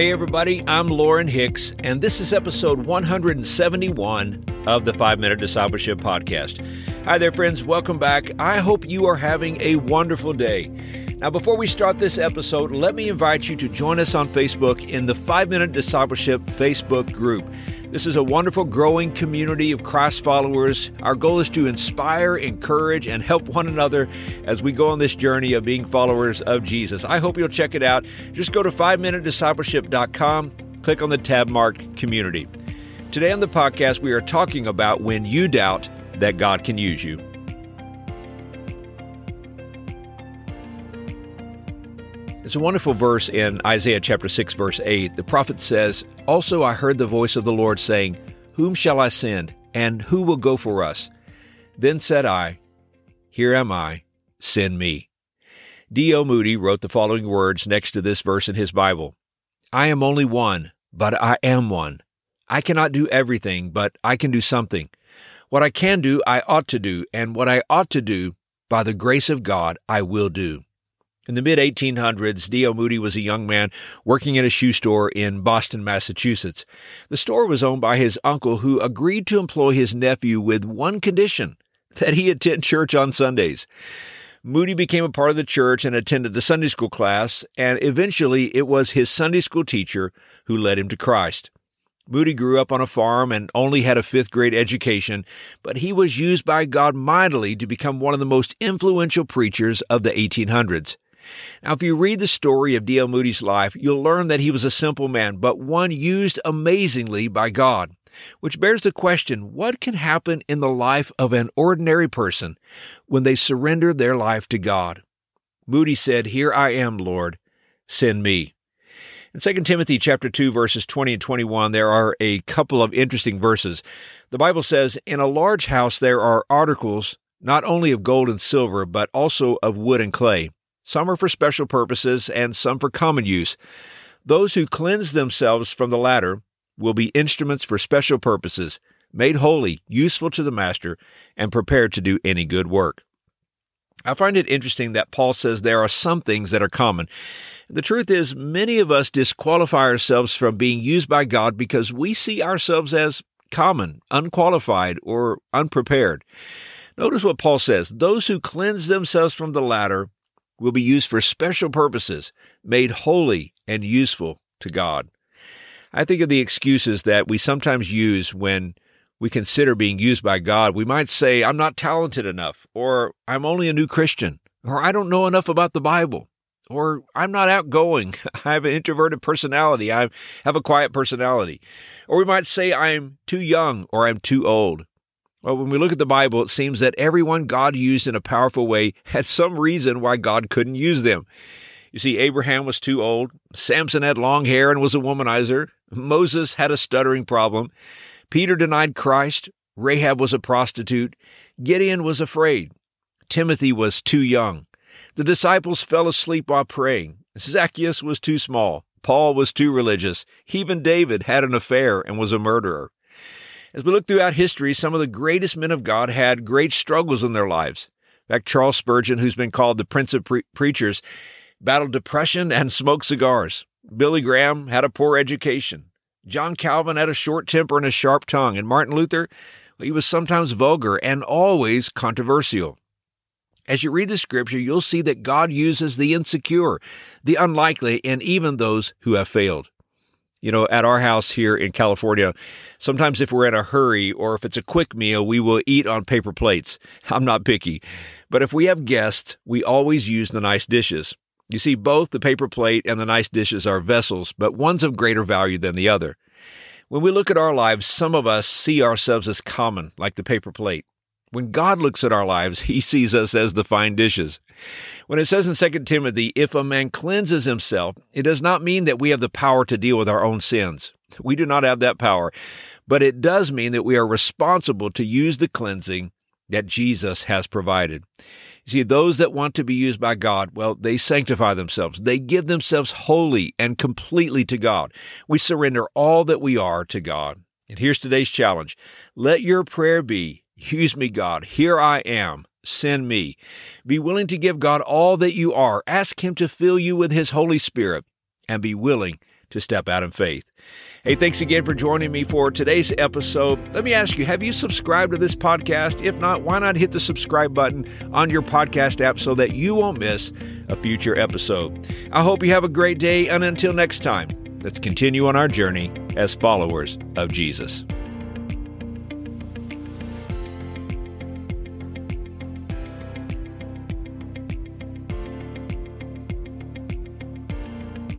Hey, everybody, I'm Lauren Hicks, and this is episode 171 of the 5 Minute Discipleship Podcast. Hi there, friends. Welcome back. I hope you are having a wonderful day. Now, before we start this episode, let me invite you to join us on Facebook in the 5 Minute Discipleship Facebook group. This is a wonderful, growing community of Christ followers. Our goal is to inspire, encourage, and help one another as we go on this journey of being followers of Jesus. I hope you'll check it out. Just go to 5minutediscipleship.com, click on the tab marked Community. Today on the podcast, we are talking about when you doubt that God can use you. It's a wonderful verse in Isaiah chapter 6, verse 8. The prophet says, Also I heard the voice of the Lord saying, Whom shall I send, and who will go for us? Then said I, Here am I, send me. D.L. Moody wrote the following words next to this verse in his Bible I am only one, but I am one. I cannot do everything, but I can do something. What I can do, I ought to do, and what I ought to do, by the grace of God, I will do. In the mid 1800s, D.L. Moody was a young man working in a shoe store in Boston, Massachusetts. The store was owned by his uncle, who agreed to employ his nephew with one condition that he attend church on Sundays. Moody became a part of the church and attended the Sunday school class, and eventually it was his Sunday school teacher who led him to Christ. Moody grew up on a farm and only had a fifth grade education, but he was used by God mightily to become one of the most influential preachers of the 1800s. Now, if you read the story of D.L. Moody's life, you'll learn that he was a simple man, but one used amazingly by God. Which bears the question what can happen in the life of an ordinary person when they surrender their life to God? Moody said, Here I am, Lord, send me. In 2 Timothy chapter 2 verses 20 and 21 there are a couple of interesting verses. The Bible says, "In a large house there are articles not only of gold and silver but also of wood and clay. Some are for special purposes, and some for common use. Those who cleanse themselves from the latter will be instruments for special purposes, made holy, useful to the master, and prepared to do any good work. I find it interesting that Paul says there are some things that are common. The truth is, many of us disqualify ourselves from being used by God because we see ourselves as common, unqualified, or unprepared. Notice what Paul says those who cleanse themselves from the latter will be used for special purposes, made holy and useful to God. I think of the excuses that we sometimes use when we consider being used by God. We might say, I'm not talented enough, or I'm only a new Christian, or I don't know enough about the Bible, or I'm not outgoing. I have an introverted personality. I have a quiet personality. Or we might say, I'm too young, or I'm too old. Well, when we look at the Bible, it seems that everyone God used in a powerful way had some reason why God couldn't use them. You see, Abraham was too old. Samson had long hair and was a womanizer. Moses had a stuttering problem. Peter denied Christ. Rahab was a prostitute. Gideon was afraid. Timothy was too young. The disciples fell asleep while praying. Zacchaeus was too small. Paul was too religious. Even David had an affair and was a murderer. As we look throughout history, some of the greatest men of God had great struggles in their lives. In fact, Charles Spurgeon, who's been called the Prince of Pre- Preachers, battled depression and smoked cigars. Billy Graham had a poor education. John Calvin had a short temper and a sharp tongue. And Martin Luther, well, he was sometimes vulgar and always controversial. As you read the scripture, you'll see that God uses the insecure, the unlikely, and even those who have failed. You know, at our house here in California, sometimes if we're in a hurry or if it's a quick meal, we will eat on paper plates. I'm not picky. But if we have guests, we always use the nice dishes. You see, both the paper plate and the nice dishes are vessels, but one's of greater value than the other. When we look at our lives, some of us see ourselves as common, like the paper plate. When God looks at our lives, he sees us as the fine dishes. When it says in 2 Timothy, if a man cleanses himself, it does not mean that we have the power to deal with our own sins. We do not have that power. But it does mean that we are responsible to use the cleansing that Jesus has provided. You see, those that want to be used by God, well, they sanctify themselves. They give themselves wholly and completely to God. We surrender all that we are to God. And here's today's challenge. Let your prayer be, use me, God. Here I am. Send me. Be willing to give God all that you are. Ask Him to fill you with His Holy Spirit and be willing to step out in faith. Hey, thanks again for joining me for today's episode. Let me ask you, have you subscribed to this podcast? If not, why not hit the subscribe button on your podcast app so that you won't miss a future episode? I hope you have a great day, and until next time, let's continue on our journey as followers of Jesus.